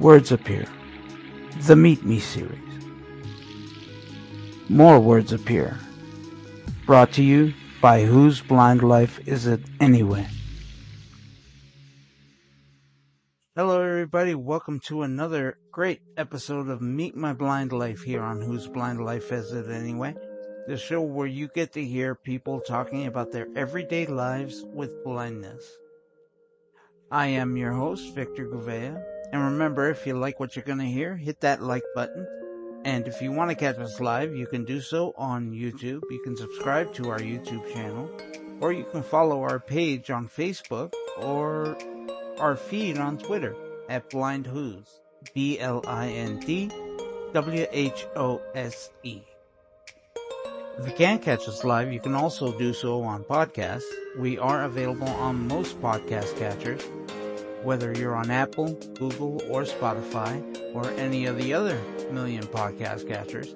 Words Appear, the Meet Me series. More words appear. Brought to you by Whose Blind Life Is It Anyway? Hello, everybody. Welcome to another great episode of Meet My Blind Life here on Whose Blind Life Is It Anyway? The show where you get to hear people talking about their everyday lives with blindness. I am your host, Victor Gouveia. And remember, if you like what you're going to hear, hit that like button. And if you want to catch us live, you can do so on YouTube. You can subscribe to our YouTube channel, or you can follow our page on Facebook, or our feed on Twitter at Blind Whose, B-L-I-N-D W-H-O-S-E. If you can't catch us live, you can also do so on podcasts. We are available on most podcast catchers whether you're on Apple, Google, or Spotify, or any of the other million podcast catchers.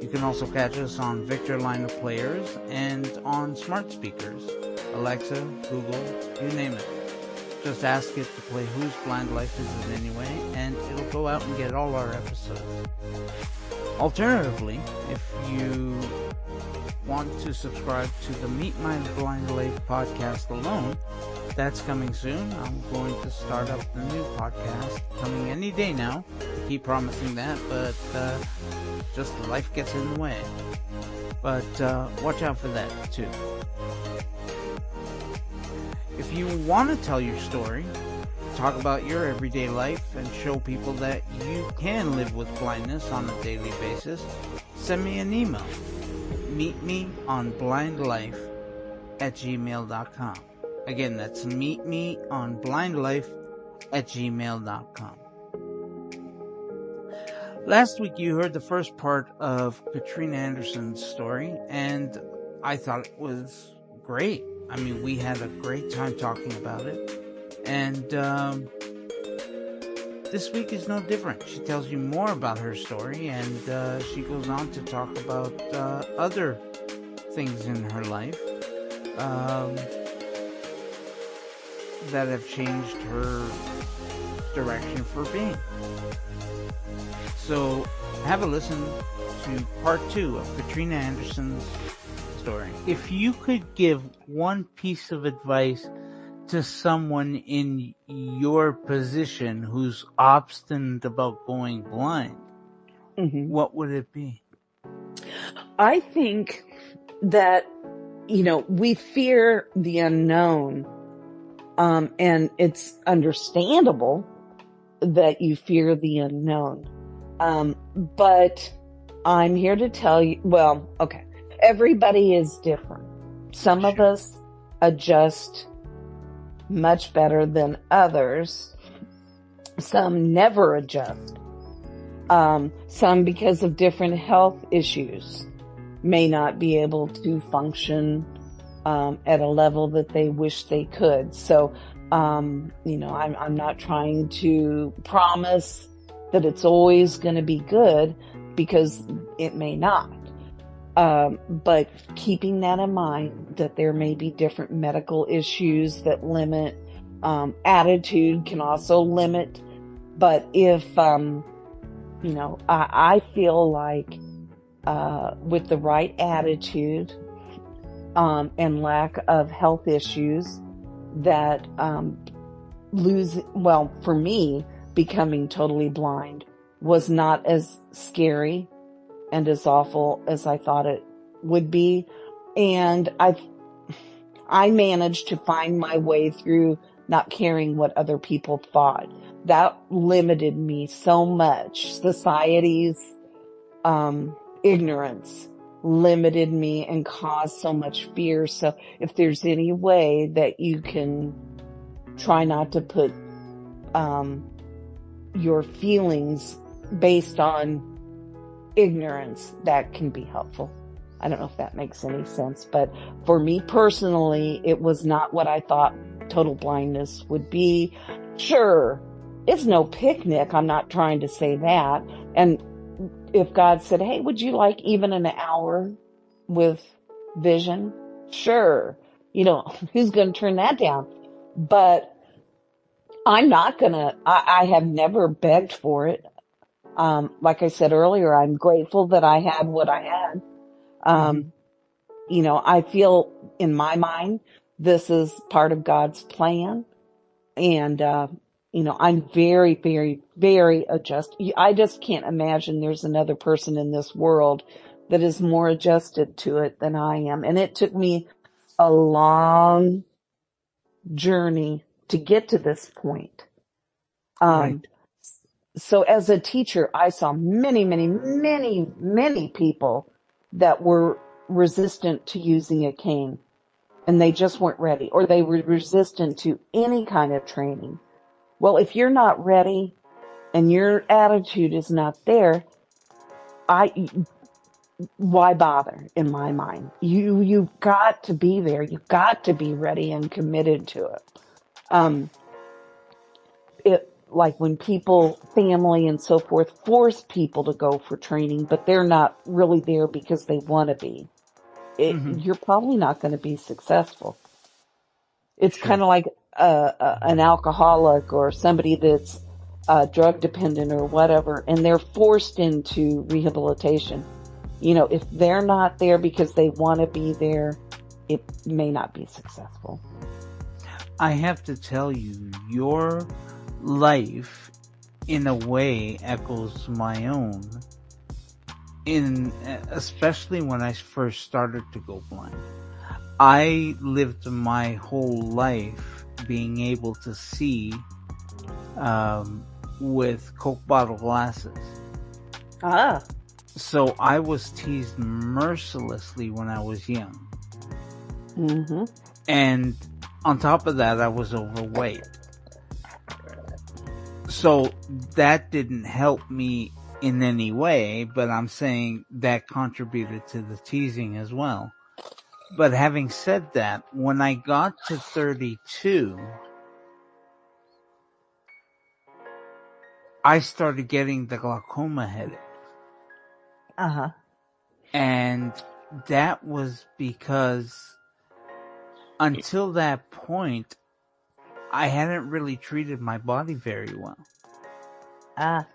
You can also catch us on Victor Line of Players and on smart speakers, Alexa, Google, you name it. Just ask it to play Whose Blind Life Is It Anyway, and it'll go out and get all our episodes. Alternatively, if you want to subscribe to the Meet My Blind Life podcast alone, that's coming soon. I'm going to start up the new podcast coming any day now. I keep promising that, but uh, just life gets in the way. But uh, watch out for that too. If you want to tell your story, talk about your everyday life, and show people that you can live with blindness on a daily basis, send me an email. Meet me on blindlife at gmail.com. Again, that's meet me on blindlife at gmail.com. Last week you heard the first part of Katrina Anderson's story and I thought it was great. I mean, we had a great time talking about it. And, um, this week is no different. She tells you more about her story and, uh, she goes on to talk about, uh, other things in her life. Um, that have changed her direction for being. So have a listen to part two of Katrina Anderson's story. If you could give one piece of advice to someone in your position who's obstinate about going blind, mm-hmm. what would it be? I think that, you know, we fear the unknown um, and it's understandable that you fear the unknown. Um, but I'm here to tell you, well, okay. Everybody is different. Some of us adjust much better than others. Some never adjust. Um, some because of different health issues may not be able to function um, at a level that they wish they could. So, um, you know, I'm, I'm not trying to promise that it's always going to be good because it may not. Um, but keeping that in mind that there may be different medical issues that limit, um, attitude can also limit. But if, um, you know, I, I feel like, uh, with the right attitude, um, and lack of health issues that um, lose. Well, for me, becoming totally blind was not as scary and as awful as I thought it would be, and I I managed to find my way through not caring what other people thought. That limited me so much. Society's um, ignorance limited me and caused so much fear. So if there's any way that you can try not to put, um, your feelings based on ignorance, that can be helpful. I don't know if that makes any sense, but for me personally, it was not what I thought total blindness would be. Sure, it's no picnic. I'm not trying to say that. And if God said, Hey, would you like even an hour with vision? Sure. You know, who's going to turn that down? But I'm not gonna, I, I have never begged for it. Um, like I said earlier, I'm grateful that I had what I had. Um, Mhm. you know, I feel in my mind, this is part of God's plan. And, uh, you know, I'm very, very, very adjust. I just can't imagine there's another person in this world that is more adjusted to it than I am. And it took me a long journey to get to this point. Um, Right. so as a teacher, I saw many, many, many, many people that were resistant to using a cane and they just weren't ready or they were resistant to any kind of training. Well, if you're not ready and your attitude is not there, I, why bother in my mind? You, you've got to be there. You've got to be ready and committed to it. Um, it, like when people, family and so forth force people to go for training, but they're not really there because they want to be. It, Mhm. you're probably not going to be successful. It's Sure. kind of like an alcoholic or somebody that's uh, drug dependent or whatever, and they're forced into rehabilitation. You know, if they're not there because they want to be there, it may not be successful. I have to tell you, your life in a way echoes my own. In, especially when I first started to go blind. I lived my whole life being able to see, um, with Coke bottle glasses. Ah, So I was teased mercilessly when I was young. Mm-hmm. And on top of that, I was overweight. So that didn't help me in any way, but I'm saying that contributed to the teasing as well. But having said that, when I got to 32, I started getting the glaucoma headache. uh huh. And that was because until that point, I hadn't really treated my body very well. Ah,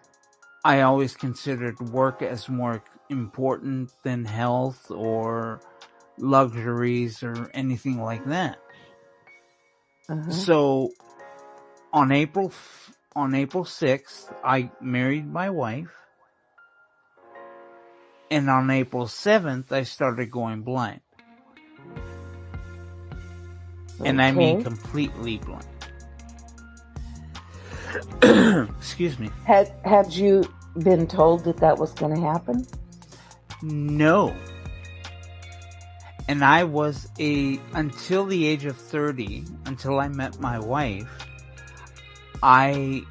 I always considered work as more important than health or luxuries or anything like that. uh-huh. So on April, f- on April 6th, I married my wife. And on April 7th, I started going blind. And I mean completely blind. Excuse me. Had had you been told that that was going to happen? No. And I was a, until the age of 30, until I met my wife, I,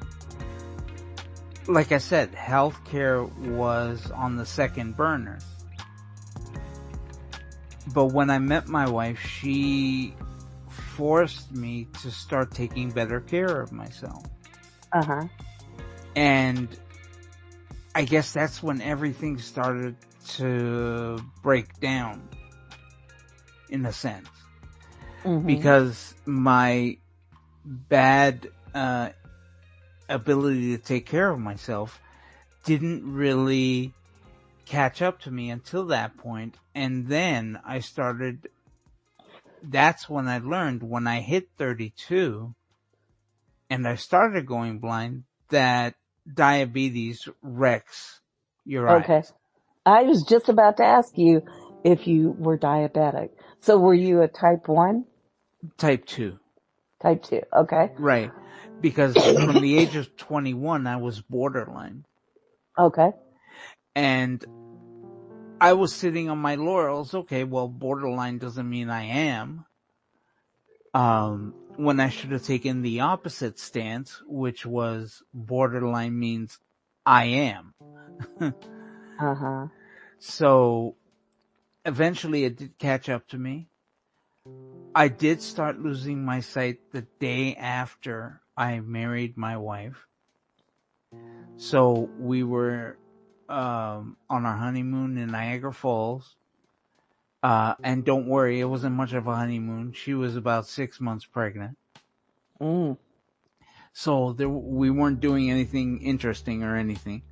like I said, healthcare was on the second burner. But when I met my wife, she forced me to start taking better care of myself. Uh huh. And I guess that's when everything started to break down in a sense hmm because my bad uh, ability to take care of myself didn't really catch up to me until that point and then I started that's when I learned when I hit 32 and I started going blind that diabetes wrecks your eyes. Okay. I was just about to ask you if you were diabetic. So were you a type one, Type 2. type two? Okay. Right. Because from the age of 21, I was borderline. Okay. And I was sitting on my laurels. Okay, well, borderline doesn't mean I am. Um, when I should have taken the opposite stance, which was borderline means I am. Uh huh. So eventually it did catch up to me. I did start losing my sight the day after I married my wife. So we were um, on our honeymoon in Niagara Falls. Uh, and don't worry, it wasn't much of a honeymoon. She was about six months pregnant. Mm. So there, we weren't doing anything interesting or anything.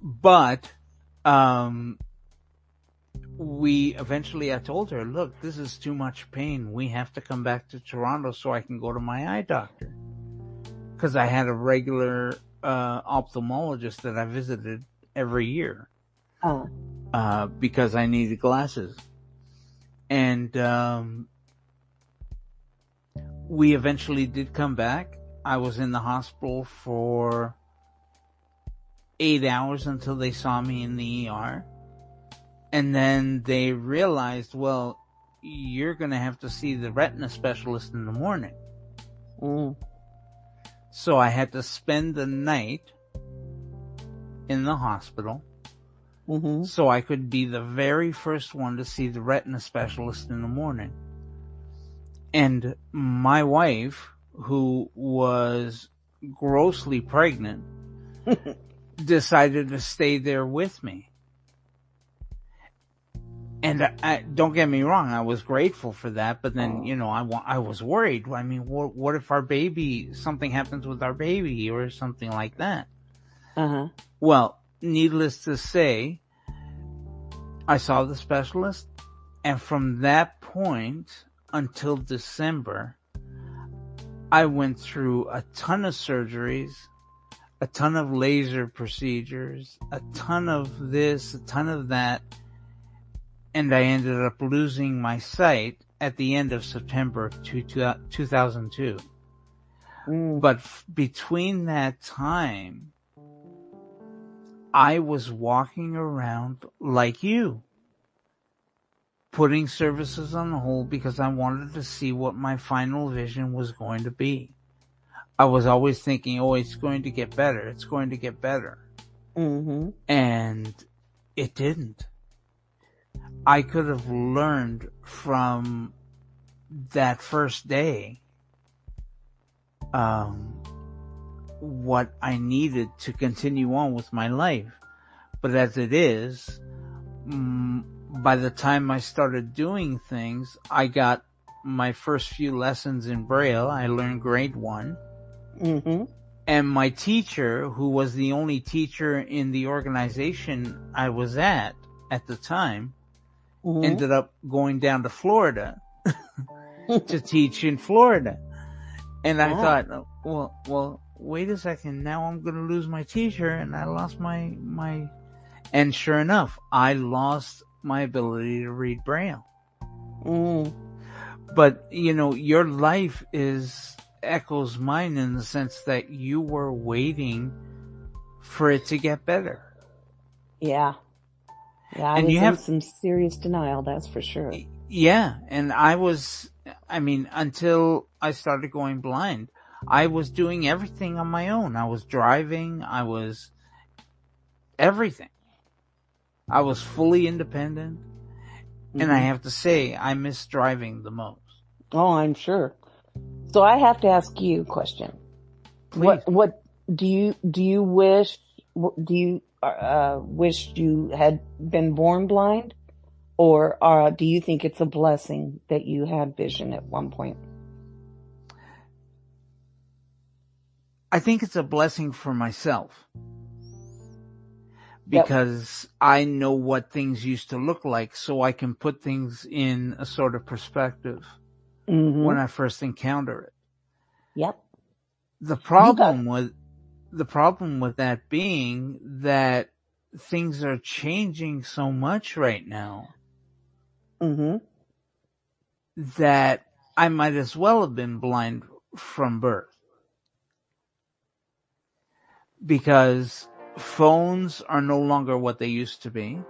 But, um, we eventually, I told her, look, this is too much pain. We have to come back to Toronto so I can go to my eye doctor. Cause I had a regular, uh, ophthalmologist that I visited every year. Oh. Uh, because I needed glasses. And, um, we eventually did come back. I was in the hospital for eight hours until they saw me in the ER. And then they realized, well, you're going to have to see the retina specialist in the morning. Mm. So I had to spend the night in the hospital Mm-hmm. so I could be the very first one to see the retina specialist in the morning. And my wife, who was grossly pregnant, decided to stay there with me. And I, I, don't get me wrong, I was grateful for that, but then, you know, I, I was worried. I mean, what, what if our baby, something happens with our baby or something like that? Uh-huh. Well, needless to say, I saw the specialist and from that point until December, I went through a ton of surgeries, a ton of laser procedures, a ton of this, a ton of that, and I ended up losing my sight at the end of September two, 2002. Mm. But f- between that time, I was walking around like you, putting services on hold because I wanted to see what my final vision was going to be. I was always thinking, oh, it's going to get better. It's going to get better. Mm-hmm. And it didn't. I could have learned from that first day, um, what I needed to continue on with my life. But as it is, mm, by the time I started doing things, I got my first few lessons in Braille. I learned grade one. Mm-hmm. And my teacher, who was the only teacher in the organization I was at at the time, Mm-hmm. ended up going down to Florida to teach in Florida. And I thought, well, well, wait a second. Now I'm going to lose my teacher and I lost my, my, and sure enough, I lost my ability to read Braille. Mm. But, you know, your life is echoes mine in the sense that you were waiting for it to get better. Yeah. Yeah, I And was you in have- some serious denial, that's for sure. Yeah, and I was, I mean, until I started going blind, I was doing everything on my own. I was driving, I was everything. I was fully independent, and I Mhm. have to say, I miss driving the most. Oh, I'm sure. So I have to ask you a question. What, what do you, do you wish, do you, uh, wish you had been born blind? Or, uh, do you think it's a blessing that you had vision at one point? I think it's a blessing for myself. Yep. Because I know what things used to look like, so I can put things in a sort of perspective Mm-hmm. when I first encounter it. Yep. The problem with, the problem with that being that things are changing so much right now Mm-hmm. that I might as well have been blind from birth. Because phones are no longer what they used to be.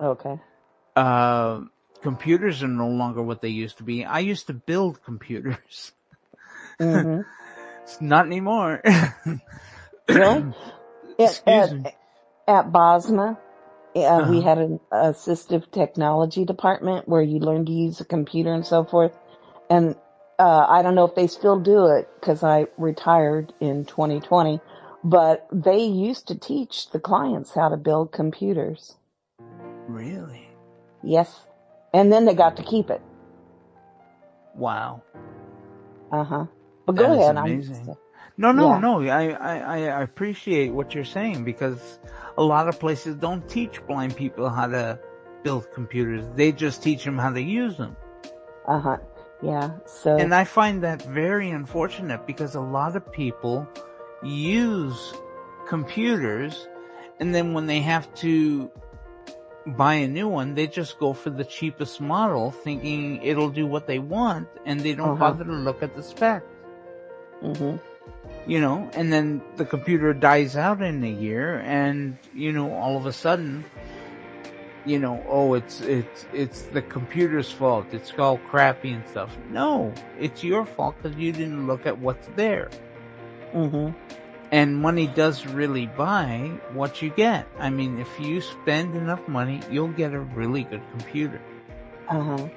Okay. Uh, computers are no longer what they used to be. I used to build computers. Mm-hmm. It's not anymore. Really? Excuse at, me. at Bosma, uh, we Uh-huh. had an assistive technology department where you learn to use a computer and so forth. And uh, I don't know if they still do it because I retired in 2020, but they used to teach the clients how to build computers. Really? Yes. And then they got to keep it. Wow. Uh huh. But go That is ahead. I'm amazing. No, no, Yeah. no. I, I, I appreciate what you're saying because a lot of places don't teach blind people how to build computers. They just teach them how to use them. Uh huh. Yeah. So. And I find that very unfortunate because a lot of people use computers and then when they have to buy a new one, they just go for the cheapest model thinking it'll do what they want and they don't Uh-huh. bother to look at the specs. hmm you know, and then the computer dies out in a year and, you know, all of a sudden, you know, oh, it's, it's, it's the computer's fault. It's all crappy and stuff. No, it's your fault because you didn't look at what's there. Mm-hmm. And money does really buy what you get. I mean, if you spend enough money, you'll get a really good computer. Uh huh.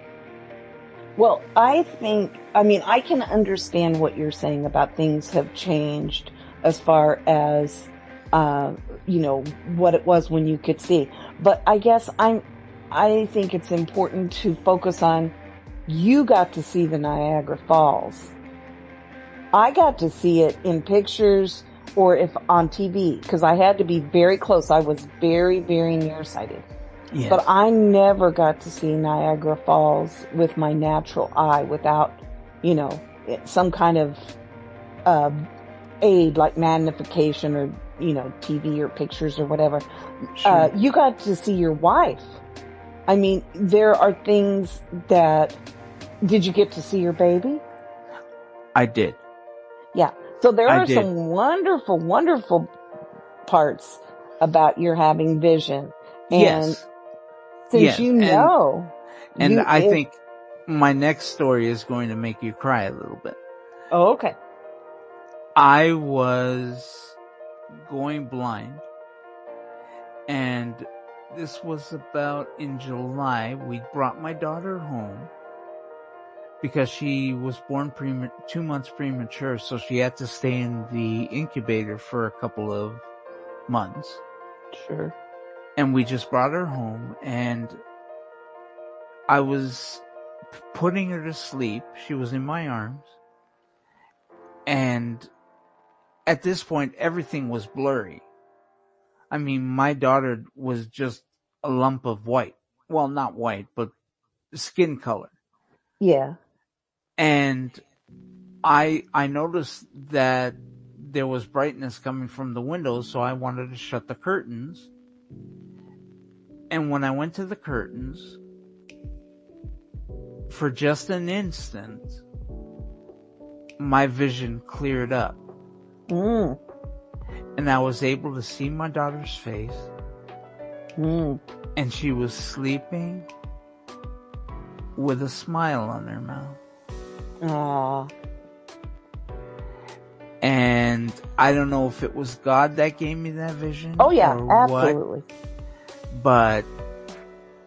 Well, I think, I mean, I can understand what you're saying about things have changed as far as, uh, you know, what it was when you could see. But I guess I'm, I think it's important to focus on you got to see the Niagara Falls. I got to see it in pictures or if on TV because I had to be very close. I was very, very nearsighted. Yes. But I never got to see Niagara Falls with my natural eye without, you know, some kind of uh, aid like magnification or, you know, TV or pictures or whatever. Sure. Uh, you got to see your wife. I mean, there are things that. Did you get to see your baby? I did. Yeah. So there I are did. some wonderful, wonderful parts about your having vision. And yes. Yes, you and- know, And you- I if- think my next story is going to make you cry a little bit. Oh, okay. I was going blind and this was about in July. We brought my daughter home because she was born prema- two months premature. So she had to stay in the incubator for a couple of months Sure. And we just brought her home and I was putting her to sleep. She was in my arms. And at this point, everything was blurry. I mean, my daughter was just a lump of white. Well, not white, but skin color. Yeah. And I, I noticed that there was brightness coming from the windows, so I wanted to shut the curtains. And when I went to the curtains, for just an instant, my vision cleared up Mm. and I was able to see my daughter's face Mm. and she was sleeping with a smile on her mouth. Aw. And I don't know if it was God that gave me that vision. Oh yeah, or what, absolutely. But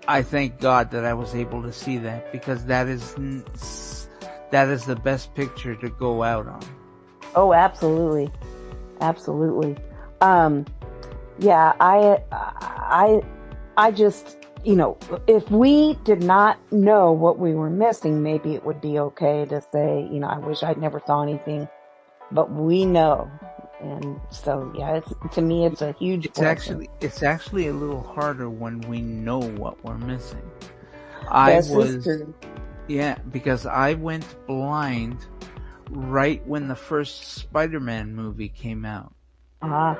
I thank God that I was able to see that because that is that is the best picture to go out on. Oh, absolutely. Absolutely. Um, yeah, I, I, I just, you know, if we did not know what we were missing, maybe it would be okay to say, you know, I wish I'd never saw anything, but we know. And so, yeah, it's, to me, it's a huge It's blessing. actually it's actually a little harder when we know what we're missing. I This is was yeah because I went blind right when the first Spider-Man movie came out. Ah,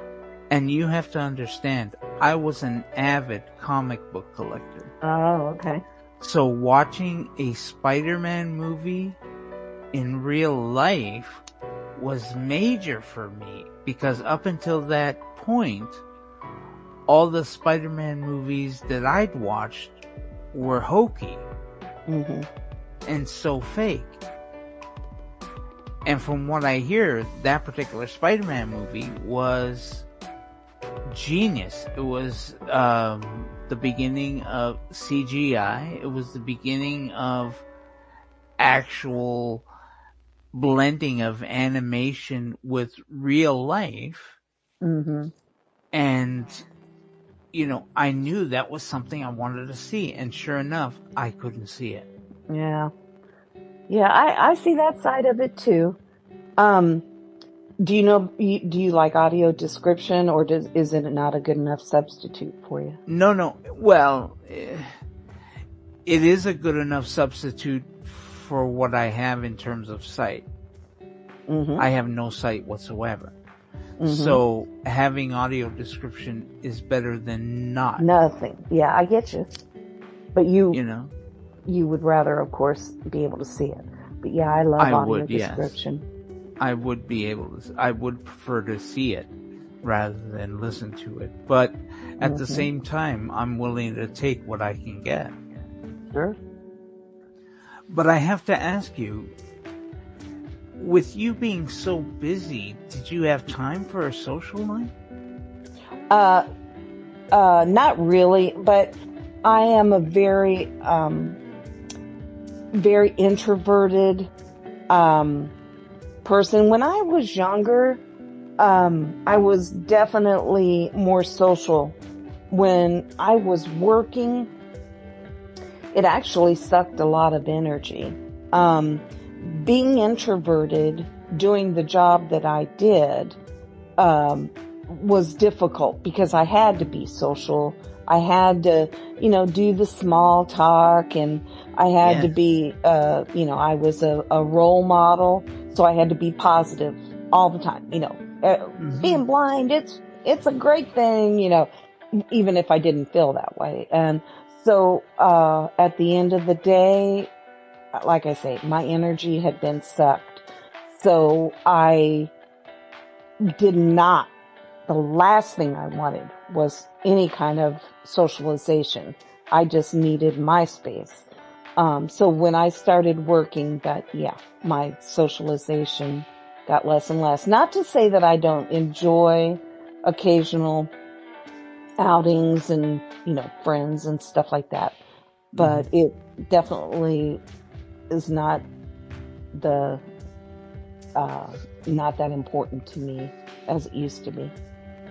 And you have to understand, I was an avid comic book collector. oh, okay. So watching a Spider-Man movie in real life was major for me because up until that point, all the Spider-Man movies that I'd watched were hokey hmm and so fake. And from what I hear, that particular Spider-Man movie was genius. It was um, the beginning of CGI. It was the beginning of actual blending of animation with real life. hmm And, you know, I knew that was something I wanted to see. And sure enough, I couldn't see it. Yeah. Yeah, I, I see that side of it too. Um, Do you know, do you like audio description or does, is it not a good enough substitute for you? No, no. Well, eh, it is a good enough substitute for what I have in terms of sight. Mm-hmm. I have no sight whatsoever. Mhm. So having audio description is better than not. Nothing. Yeah, I get you. But you, You know, you would rather, of course, be able to see it. But yeah, I love I audio would, yes. description. I would be able to, I would prefer to see it rather than listen to it. But at the Mhm. same time, I'm willing to take what I can get. Sure. But I have to ask you, with you being so busy, did you have time for a social life? Uh, uh, not really, but I am a very, um, very introverted, um, person. When I was younger, um, I was definitely more social. When I was working, it actually sucked a lot of energy. Um, being introverted, doing the job that I did, um, was difficult because I had to be social. I had to, you know, do the small talk and I had to be, uh, you know, I was a, a role model. So I had to be positive all the time, you know, uh, Mhm. being blind, it's, it's a great thing, you know, even if I didn't feel that way. And so, uh, at the end of the day, like I say, my energy had been sucked. So I did not, the last thing I wanted was any kind of socialization. I just needed my space. Um, so when I started working that, yeah, my socialization got less and less. Not to say that I don't enjoy occasional outings and, you know, friends and stuff like that, but it definitely is not the, uh, not that important to me as it used to be.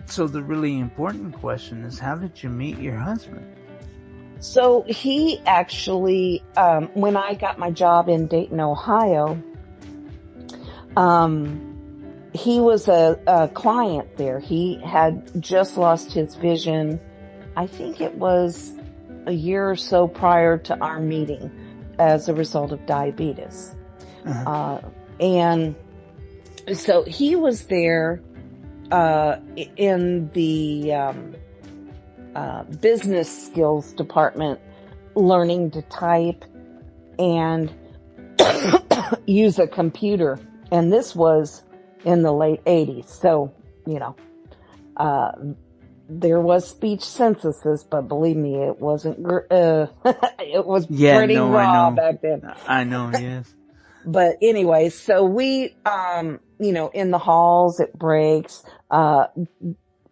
So the really important question is, how did you meet your husband? So he actually, um, when I got my job in Dayton, Ohio, um, he was a, a client there. He had just lost his vision. I think it was a year or so prior to our meeting as a result of diabetes. Uh-huh. Uh, and so he was there, uh, in the, um, uh, business skills department learning to type and use a computer. And this was in the late eighties. So, you know, uh, there was speech synthesis, but believe me, it wasn't, gr- uh, it was Yeah, pretty no, raw back then. I know, yes. But anyway, so we, um, you know, in the halls at breaks, uh,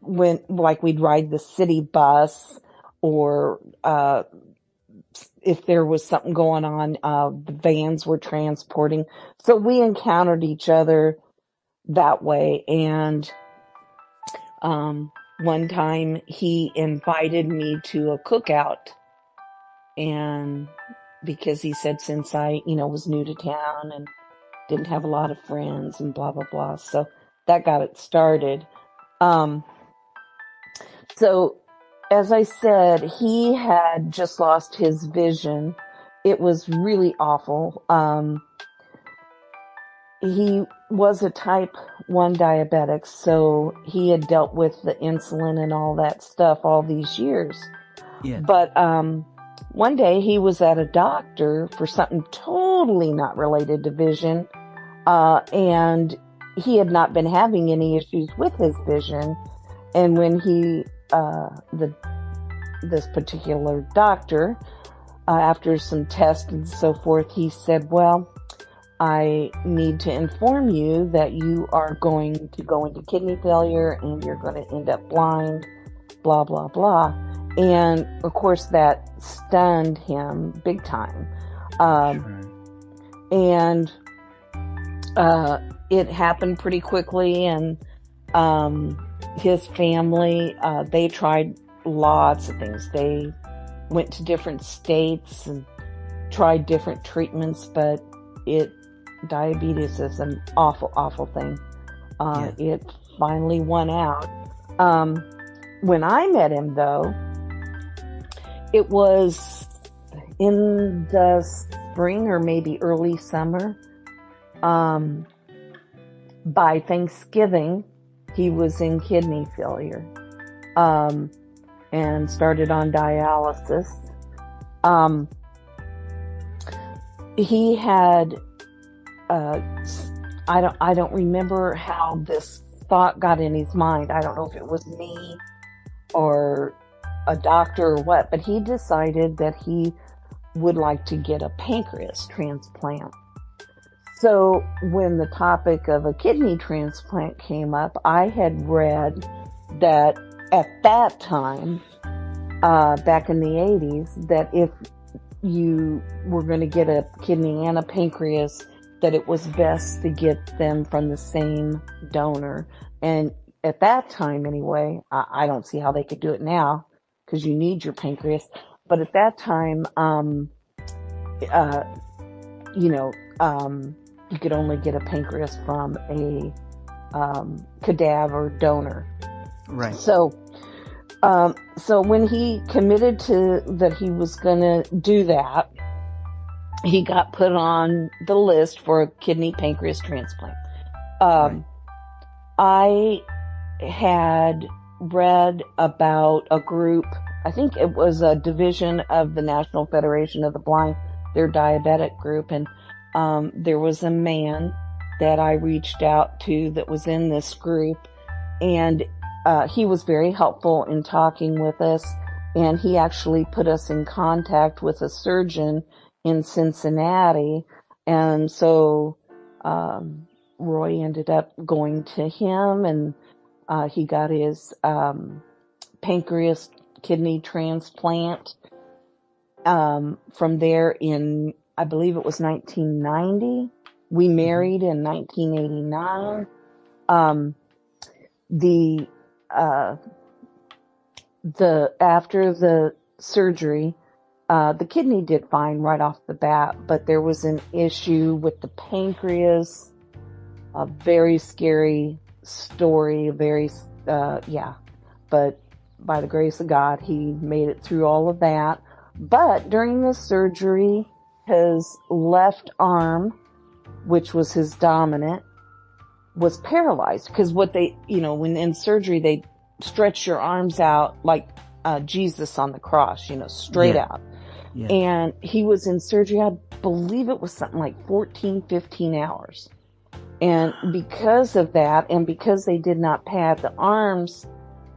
when, like we'd ride the city bus or, uh, if there was something going on, uh, the vans were transporting. So we encountered each other that way. And, um, one time he invited me to a cookout and because he said since I, you know, was new to town and didn't have a lot of friends and blah, blah, blah. So that got it started. Um, so as I said, he had just lost his vision. It was really awful. Um, he was a type 1 diabetic, so he had dealt with the insulin and all that stuff all these years. Yeah. But um, one day he was at a doctor for something totally not related to vision, uh, and he had not been having any issues with his vision. And when he, uh, the this particular doctor, uh, after some tests and so forth, he said, "Well, I need to inform you that you are going to go into kidney failure and you're going to end up blind." Blah blah blah. And of course that stunned him big time. Um, Sure. and, uh, it happened pretty quickly and, um, his family, uh, they tried lots of things. They went to different states and tried different treatments, but it, diabetes is an awful, awful thing. Uh, yeah. It finally won out. Um, when I met him, though, it was in the spring or maybe early summer. Um, by Thanksgiving, he was in kidney failure um, and started on dialysis. Um, he had uh, I don't I don't remember how this thought got in his mind. I don't know if it was me or a doctor or what, but he decided that he would like to get a pancreas transplant. So when the topic of a kidney transplant came up, I had read that at that time, uh, back in the 80s, that if you were going to get a kidney and a pancreas, that it was best to get them from the same donor. And at that time, anyway, I, I don't see how they could do it now because you need your pancreas. But at that time, um, uh, you know, um, you could only get a pancreas from a um, cadaver donor. Right. So, um, so when he committed to that he was going to do that, he got put on the list for a kidney pancreas transplant. Um, right. I had read about a group, I think it was a division of the National Federation of the Blind, their diabetic group, and um, there was a man that I reached out to that was in this group, and uh, he was very helpful in talking with us, and he actually put us in contact with a surgeon in Cincinnati. And so, um, Roy ended up going to him and, uh, he got his, um, pancreas kidney transplant. Um, from there in, I believe it was 1990. We mm-hmm. married in 1989. Um, the, uh, the, after the surgery, uh, the kidney did fine right off the bat, but there was an issue with the pancreas. A very scary story, very, uh, yeah. But by the grace of God, he made it through all of that. But during the surgery, his left arm, which was his dominant, was paralyzed because what they, you know, when in surgery, they stretch your arms out like uh, Jesus on the cross, you know, straight yeah. out. Yeah. And he was in surgery, I believe it was something like 14, 15 hours. And because of that, and because they did not pad the arms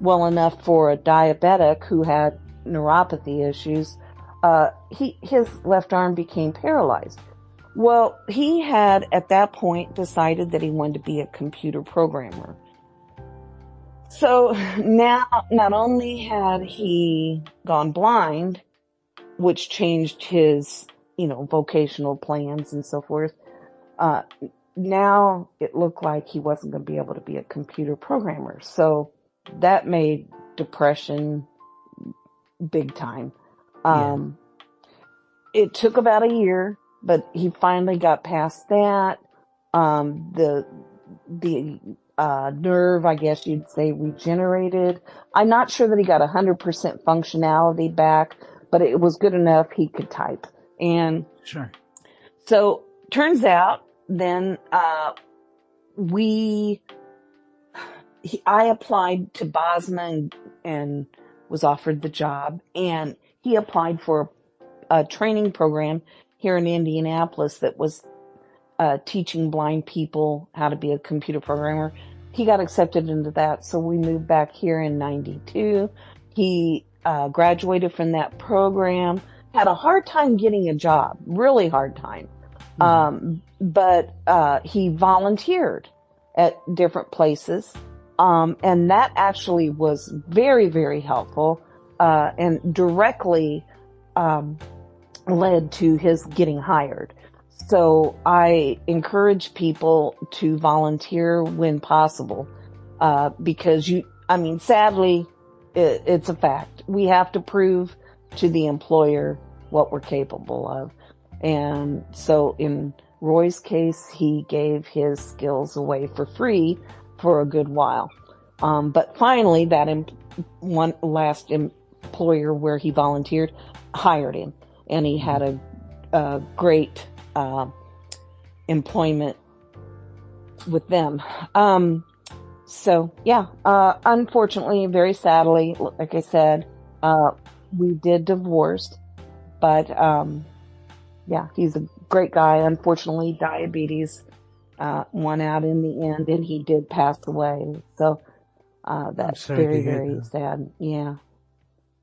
well enough for a diabetic who had neuropathy issues, uh, he, his left arm became paralyzed. Well, he had at that point decided that he wanted to be a computer programmer. So now, not only had he gone blind, which changed his, you know, vocational plans and so forth. Uh, now it looked like he wasn't going to be able to be a computer programmer. So that made depression big time. Um, yeah. it took about a year, but he finally got past that. Um, the, the, uh, nerve, I guess you'd say regenerated. I'm not sure that he got 100% functionality back, but it was good enough he could type. And sure. So turns out then, uh, we, he, I applied to Bosma and, and, was offered the job and he applied for a, a training program here in Indianapolis that was uh, teaching blind people how to be a computer programmer. He got accepted into that, so we moved back here in '92. He uh, graduated from that program, had a hard time getting a job, really hard time. Mm-hmm. Um, but, uh, he volunteered at different places. Um, and that actually was very, very helpful, uh, and directly, um, led to his getting hired. So I encourage people to volunteer when possible, uh, because you, I mean, sadly, it, it's a fact. We have to prove to the employer what we're capable of. And so in Roy's case, he gave his skills away for free for a good while. Um, but finally, that one last employer where he volunteered hired him, and he had a, a great uh, employment with them. Um, so yeah, uh, unfortunately, very sadly, like I said, uh, we did divorce, but, um, yeah, he's a great guy. Unfortunately, diabetes, uh, won out in the end and he did pass away. So, uh, that's very, very that. sad. Yeah.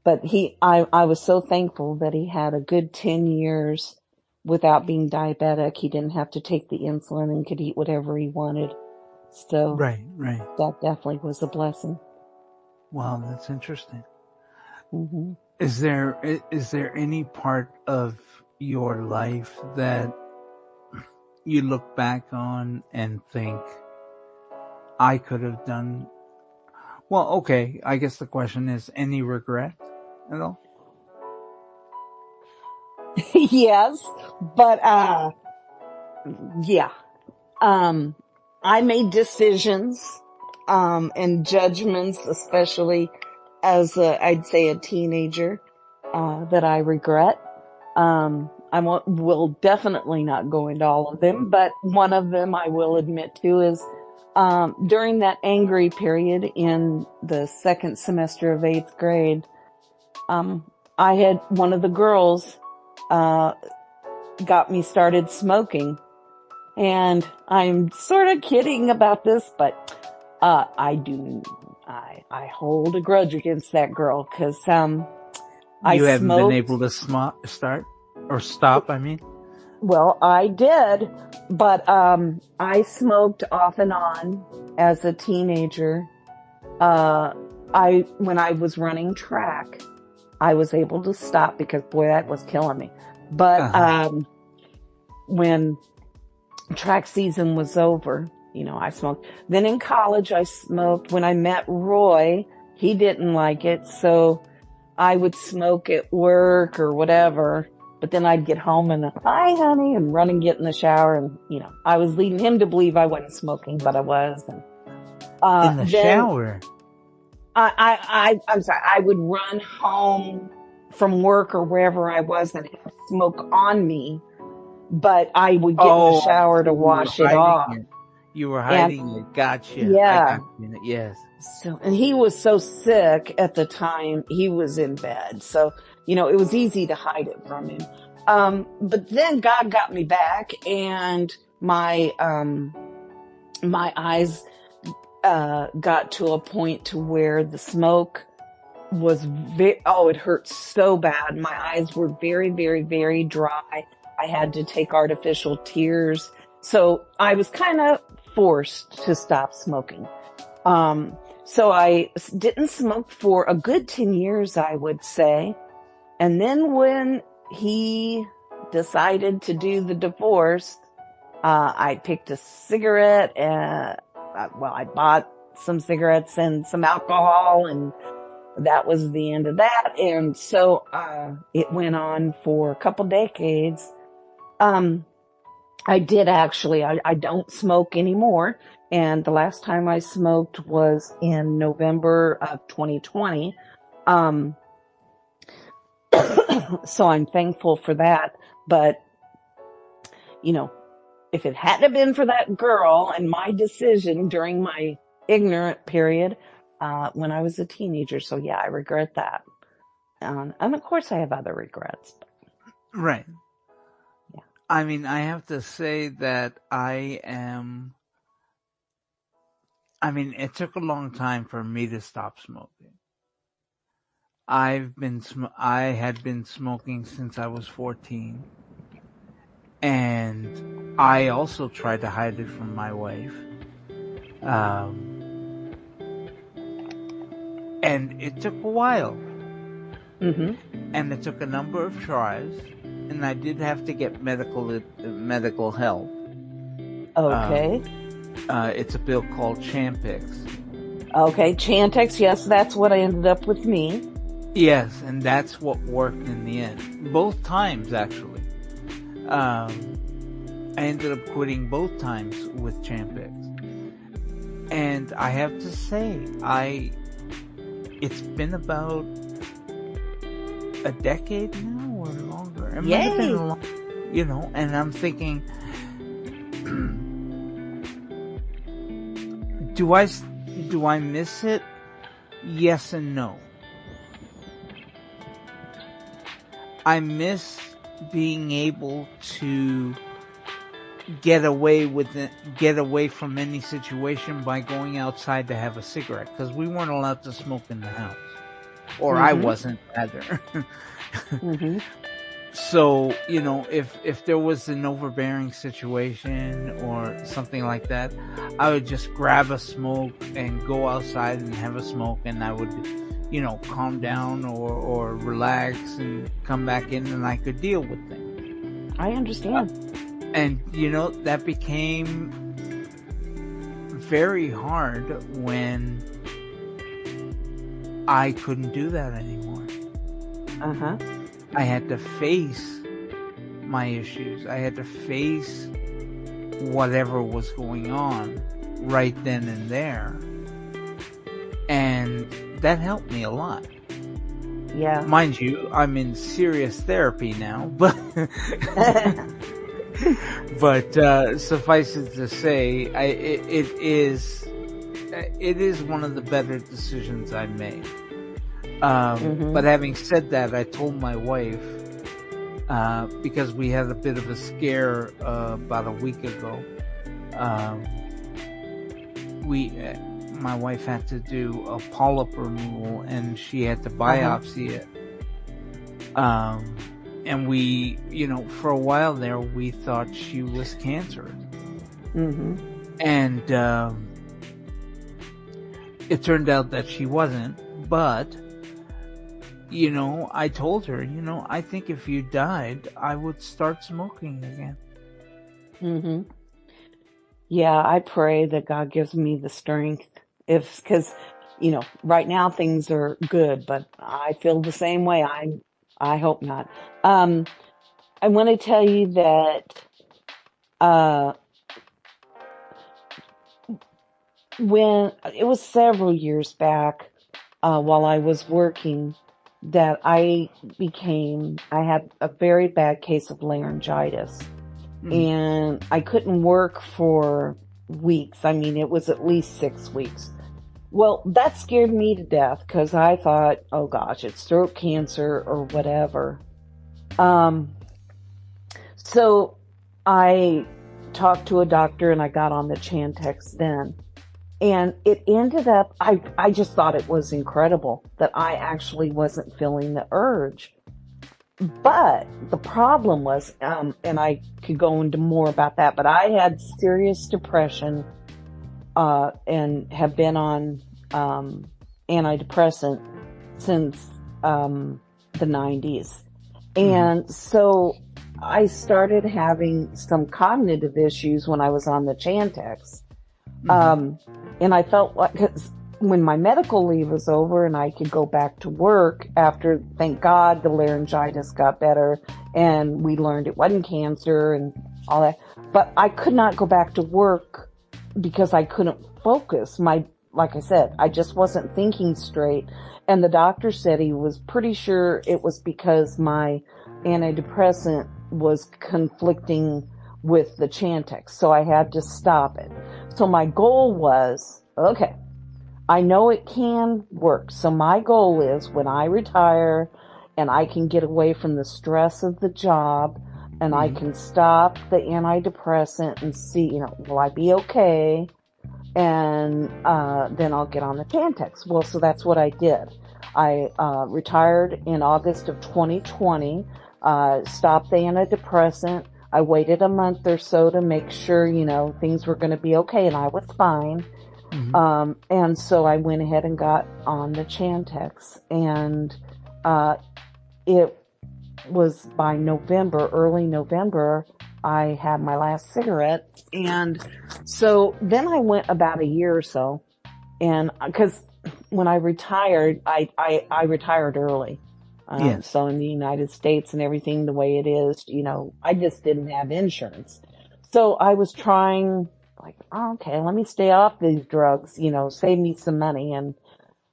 But he, I, I was so thankful that he had a good 10 years without being diabetic. He didn't have to take the insulin and could eat whatever he wanted. So right, right. That definitely was a blessing. Wow, that's interesting. Mm-hmm. Is there is there any part of your life that you look back on and think I could have done? Well, okay. I guess the question is any regret at all? yes, but uh, yeah. Um, I made decisions, um, and judgments, especially as a, I'd say a teenager, uh, that I regret. Um, I will definitely not go into all of them, but one of them I will admit to is, um, during that angry period in the second semester of eighth grade, um, I had one of the girls, uh, got me started smoking and I'm sort of kidding about this, but, uh, I do, I, I hold a grudge against that girl cause, um, I You haven't smoked, been able to sm- start or stop, I mean? Well, I did, but, um, I smoked off and on as a teenager. Uh, I, when I was running track, I was able to stop because boy, that was killing me. But, uh-huh. um, when track season was over, you know, I smoked. Then in college, I smoked. When I met Roy, he didn't like it. So I would smoke at work or whatever. But then I'd get home and hi honey and run and get in the shower. And, you know, I was leading him to believe I wasn't smoking, but I was. And, uh, in the shower. I, I, I, I'm sorry. I would run home from work or wherever I was and have smoke on me but I would get oh, in the oh, shower to wash it off. It. You were hiding and, it. Gotcha. Yeah. Yes. So, and he was so sick at the time he was in bed. So, you know, it was easy to hide it from him. Um, but then God got me back and my, um, my eyes, uh, got to a point to where the smoke was very, oh, it hurt so bad. My eyes were very, very, very dry. I had to take artificial tears. So I was kind of forced to stop smoking. Um, so I didn't smoke for a good 10 years, I would say. And then when he decided to do the divorce, uh, I picked a cigarette and, uh, well, I bought some cigarettes and some alcohol and that was the end of that. And so, uh, it went on for a couple decades um, I did actually. I, I don't smoke anymore. And the last time I smoked was in November of 2020. Um, so I'm thankful for that. But, you know, if it hadn't been for that girl and my decision during my ignorant period, uh, when I was a teenager. So yeah, I regret that. Um, and of course I have other regrets. Right. I mean, I have to say that I am, I mean, it took a long time for me to stop smoking. I've been, sm- I had been smoking since I was 14. And I also tried to hide it from my wife. Um, and it took a while. Mm-hmm. And it took a number of tries and I did have to get medical medical help. Okay. Um, uh, it's a pill called Champix. Okay, Chantix. Yes, that's what I ended up with me. Yes, and that's what worked in the end. Both times, actually. Um, I ended up quitting both times with Champix. and I have to say, I, it's been about a decade now It might have been long, you know, and I'm thinking, do I, do I miss it? Yes and no. I miss being able to get away with it, get away from any situation by going outside to have a cigarette because we weren't allowed to smoke in the house, or I Mhm. wasn't rather. hmm so you know, if if there was an overbearing situation or something like that, I would just grab a smoke and go outside and have a smoke, and I would, you know, calm down or or relax and come back in, and I could deal with things. I understand. And you know, that became very hard when I couldn't do that anymore. Uh huh. I had to face my issues. I had to face whatever was going on right then and there. And that helped me a lot. Yeah. Mind you, I'm in serious therapy now, but but uh, suffice it to say, I, it, it is it is one of the better decisions I made. Um, Mhm. But having said that, I told my wife uh, because we had a bit of a scare uh, about a week ago. Um, we, uh, my wife had to do a polyp removal, and she had to biopsy it. Um, and we, you know, for a while there, we thought she was cancerous. hmm And um, it turned out that she wasn't. But you know, I told her, you know, I think if you died, I would start smoking again. hmm Yeah, I pray that God gives me the strength. If, cause, you know, right now things are good, but I feel the same way. I, I hope not. Um, I want to tell you that, uh, when it was several years back, uh, while I was working, that I became, I had a very bad case of laryngitis Mhm. and I couldn't work for weeks. I mean, it was at least six weeks. Well, that scared me to death because I thought, oh gosh, it's throat cancer or whatever. Um, so I talked to a doctor and I got on the Chantix then. And it ended up, I, I just thought it was incredible that I actually wasn't feeling the urge. But the problem was, um, and I could go into more about that, but I had serious depression, uh, and have been on, um, antidepressant since, um, the 90s. And so I started having some cognitive issues when I was on the Chantix. Mhm. Um, and I felt like 'cause when my medical leave was over and I could go back to work after, thank God, the laryngitis got better and we learned it wasn't cancer and all that. But I could not go back to work because I couldn't focus. My, like I said, I just wasn't thinking straight. And the doctor said he was pretty sure it was because my antidepressant was conflicting with the Chantix. So I had to stop it. So my goal was, okay, I know it can work. So my goal is when I retire and I can get away from the stress of the job and I Mhm. can stop the antidepressant and see, you know, will I be okay? And, uh, then I'll get on the Chantix. Well, so that's what I did. I, uh, retired in August of 2020, uh, stopped the antidepressant. I waited a month or so to make sure, you know, things were going to be okay and I was fine. Mhm. Um, and so I went ahead and got on the Chantix and, uh, it was by November, early November, I had my last cigarette. And so then I went about a year or so and cause when I retired, I, I, I retired early. Um, Yes. So in the United States and everything the way it is, you know, I just didn't have insurance. So I was trying like, oh, okay, let me stay off these drugs, you know, save me some money. And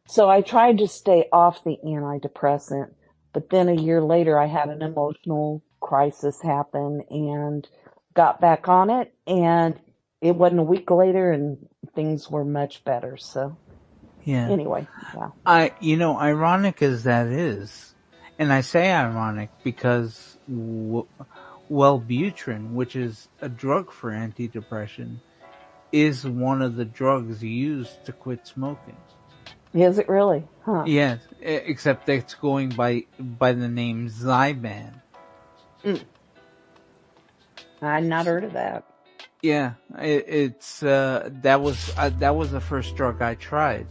so I tried to stay off the antidepressant, but then a year later I had an emotional crisis happen and got back on it and it wasn't a week later and things were much better. So Yeah. anyway, yeah. I, you know, ironic as that is, and I say ironic because w- Wellbutrin, which is a drug for antidepression, is one of the drugs used to quit smoking. Is it really? Huh. Yes, except it's going by by the name Zyban. I'd not heard of that. Yeah, it, it's uh, that was uh, that was the first drug I tried,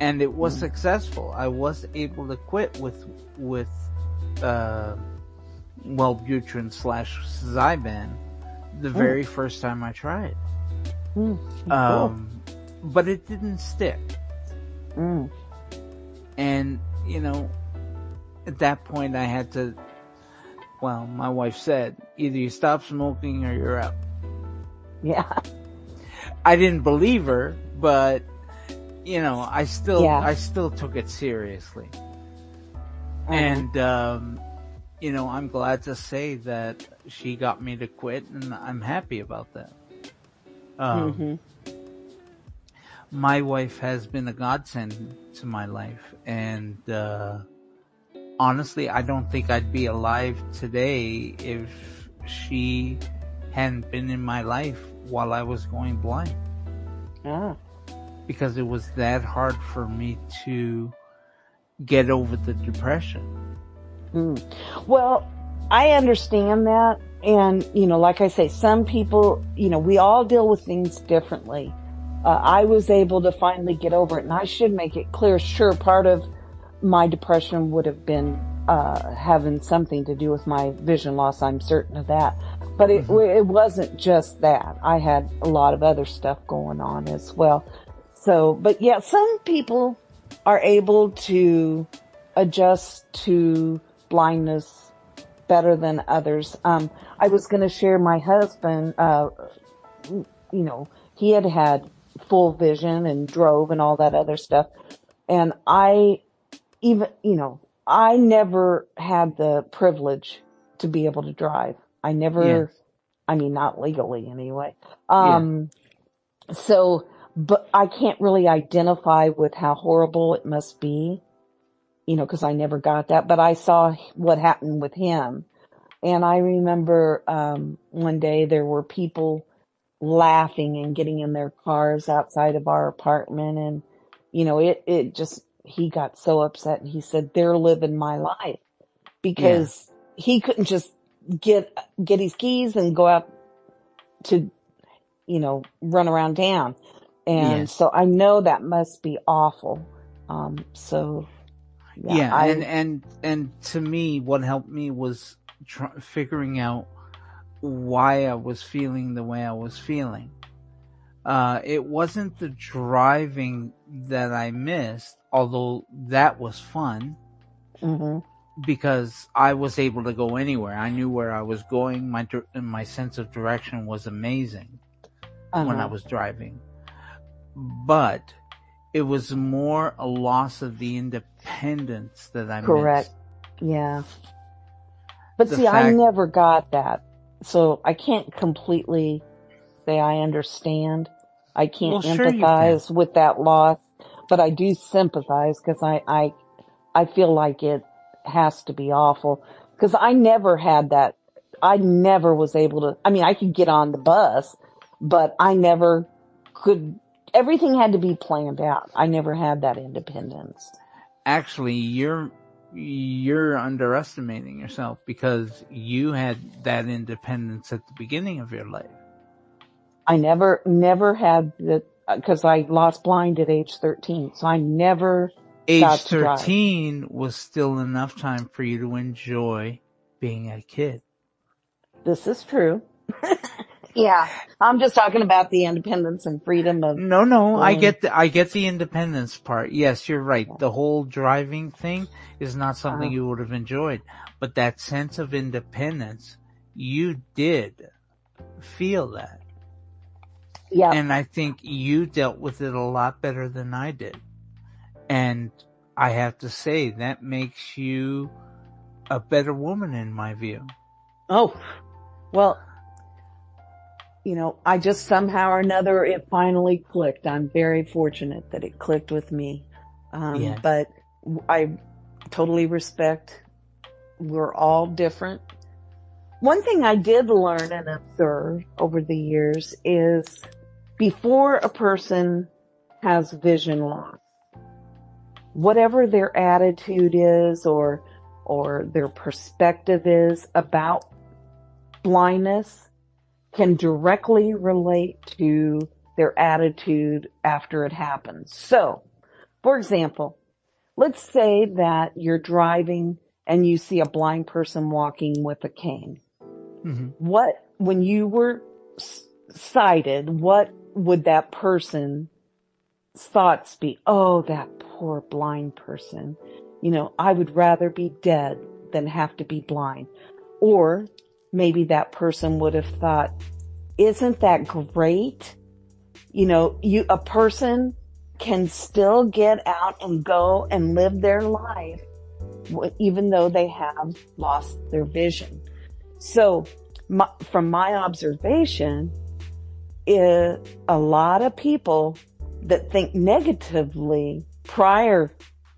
and it was successful. I was able to quit with with uh, Wellbutrin slash Zyban the very first time I tried. Hmm. Um, but it didn't stick, Mm. and you know, at that point I had to. Well, my wife said, either you stop smoking or you're out. Yeah. I didn't believe her, but you know, I still, Yeah. I still took it seriously. Uh-huh. And, um, you know, I'm glad to say that she got me to quit and I'm happy about that. Um, Mhm. my wife has been a godsend to my life and, uh, honestly, I don't think I'd be alive today if she hadn't been in my life while I was going blind. Ah. Because it was that hard for me to get over the depression. Mm. Well, I understand that. And, you know, like I say, some people, you know, we all deal with things differently. Uh, I was able to finally get over it and I should make it clear. Sure, part of my depression would have been, uh, having something to do with my vision loss. I'm certain of that. But it, it wasn't just that. I had a lot of other stuff going on as well. So, but yeah, some people are able to adjust to blindness better than others. Um, I was going to share my husband, uh, you know, he had had full vision and drove and all that other stuff. And I even, you know, I never had the privilege to be able to drive. I never. I mean, not legally anyway. Um, so, but I can't really identify with how horrible it must be, you know, cause I never got that, but I saw what happened with him. And I remember, um, one day there were people laughing and getting in their cars outside of our apartment and, you know, it, it just, he got so upset and he said, they're living my life because he couldn't just get, get his keys and go out to, you know, run around town. And Yes. so I know that must be awful. Um, so yeah, Yeah, I, and and and to me, what helped me was tr- figuring out why I was feeling the way I was feeling. Uh, it wasn't the driving that I missed, although that was fun mhm, because I was able to go anywhere. I knew where I was going. My my sense of direction was amazing when I uh-huh. was driving. But it was more a loss of the independence that I Correct. missed. Yeah. But The see, I never got that. So I can't completely say I understand. I can't Well, sure empathize with that loss, but I do sympathize because I, I, I feel like it has to be awful because I never had that. I never was able to, I mean, I could get on the bus, but I never could, everything had to be planned out. I never had that independence. Actually, you're you're underestimating yourself because you had that independence at the beginning of your life. I never, never had the, uh, cause I lost blind at age 13. So I never, Age Got to drive. 13 was still enough time for you to enjoy being a kid. this is true. yeah. I'm just talking about the independence and freedom of, No, no, I get the, I get the independence part. Yes, you're right. The whole driving thing is not something Uh-huh. you would have enjoyed, but that sense of independence, you did feel that. Yeah. And I think you dealt with it a lot better than I did. And I have to say that makes you a better woman in my view. Oh, well, you know, I just somehow or another it finally clicked. I'm very fortunate that it clicked with me. Um, Yeah. but I totally respect we're all different. One thing I did learn and observe over the years is before a person has vision loss, whatever their attitude is or, or their perspective is about blindness can directly relate to their attitude after it happens. So, for example, let's say that you're driving and you see a blind person walking with a cane. hmm What, when you were sighted, what would that person's thoughts be? Oh, that poor blind person. You know, I would rather be dead than have to be blind. Or maybe that person would have thought, isn't that great? You know, you, a person can still get out and go and live their life even though they have lost their vision. So my, from my observation, a lot of people that think negatively prior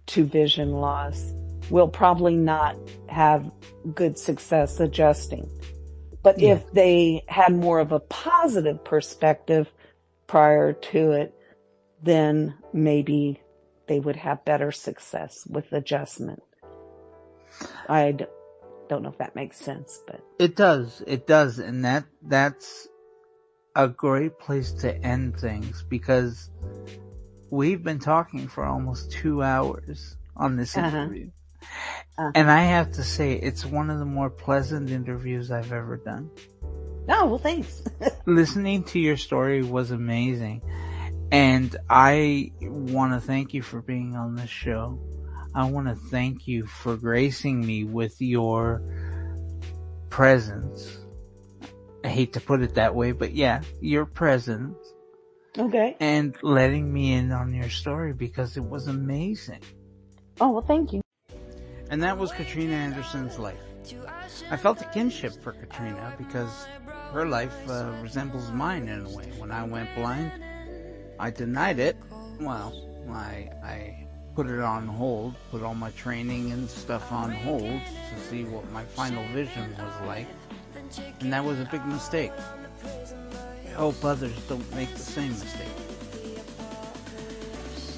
to vision loss will probably not have good success adjusting. But Yeah. if they had more of a positive perspective prior to it, then maybe they would have better success with adjustment. I don't know if that makes sense, but It does. It does. And that, that's a great place to end things because we've been talking for almost two hours on this Uh-huh. interview. Uh-huh. Uh-huh. And I have to say, it's one of the more pleasant interviews I've ever done. oh, well, thanks. Listening to your story was amazing. And I want to thank you for being on this show. I want to thank you for gracing me with your presence. I hate to put it that way, but yeah, your presence okay. and letting me in on your story because it was amazing. Oh, well, thank you. And that was Katrina Anderson's life. I felt a kinship for Katrina because her life uh, resembles mine in a way. When I went blind, I denied it. Well, I, I put it on hold, put all my training and stuff on hold to see what my final vision was like. And that was a big mistake. I hope others don't make the same mistake.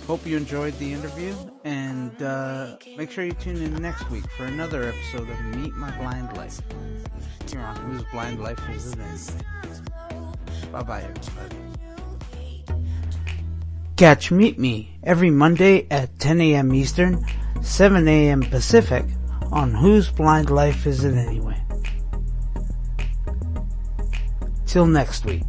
Hope you enjoyed the interview, and uh, make sure you tune in next week for another episode of Meet My Blind Life. Here on Whose Blind Life Is It Anyway? Bye bye, everybody. Catch Meet Me every Monday at 10 a.m. Eastern, 7 a.m. Pacific on Whose Blind Life Is It Anyway? Till next week.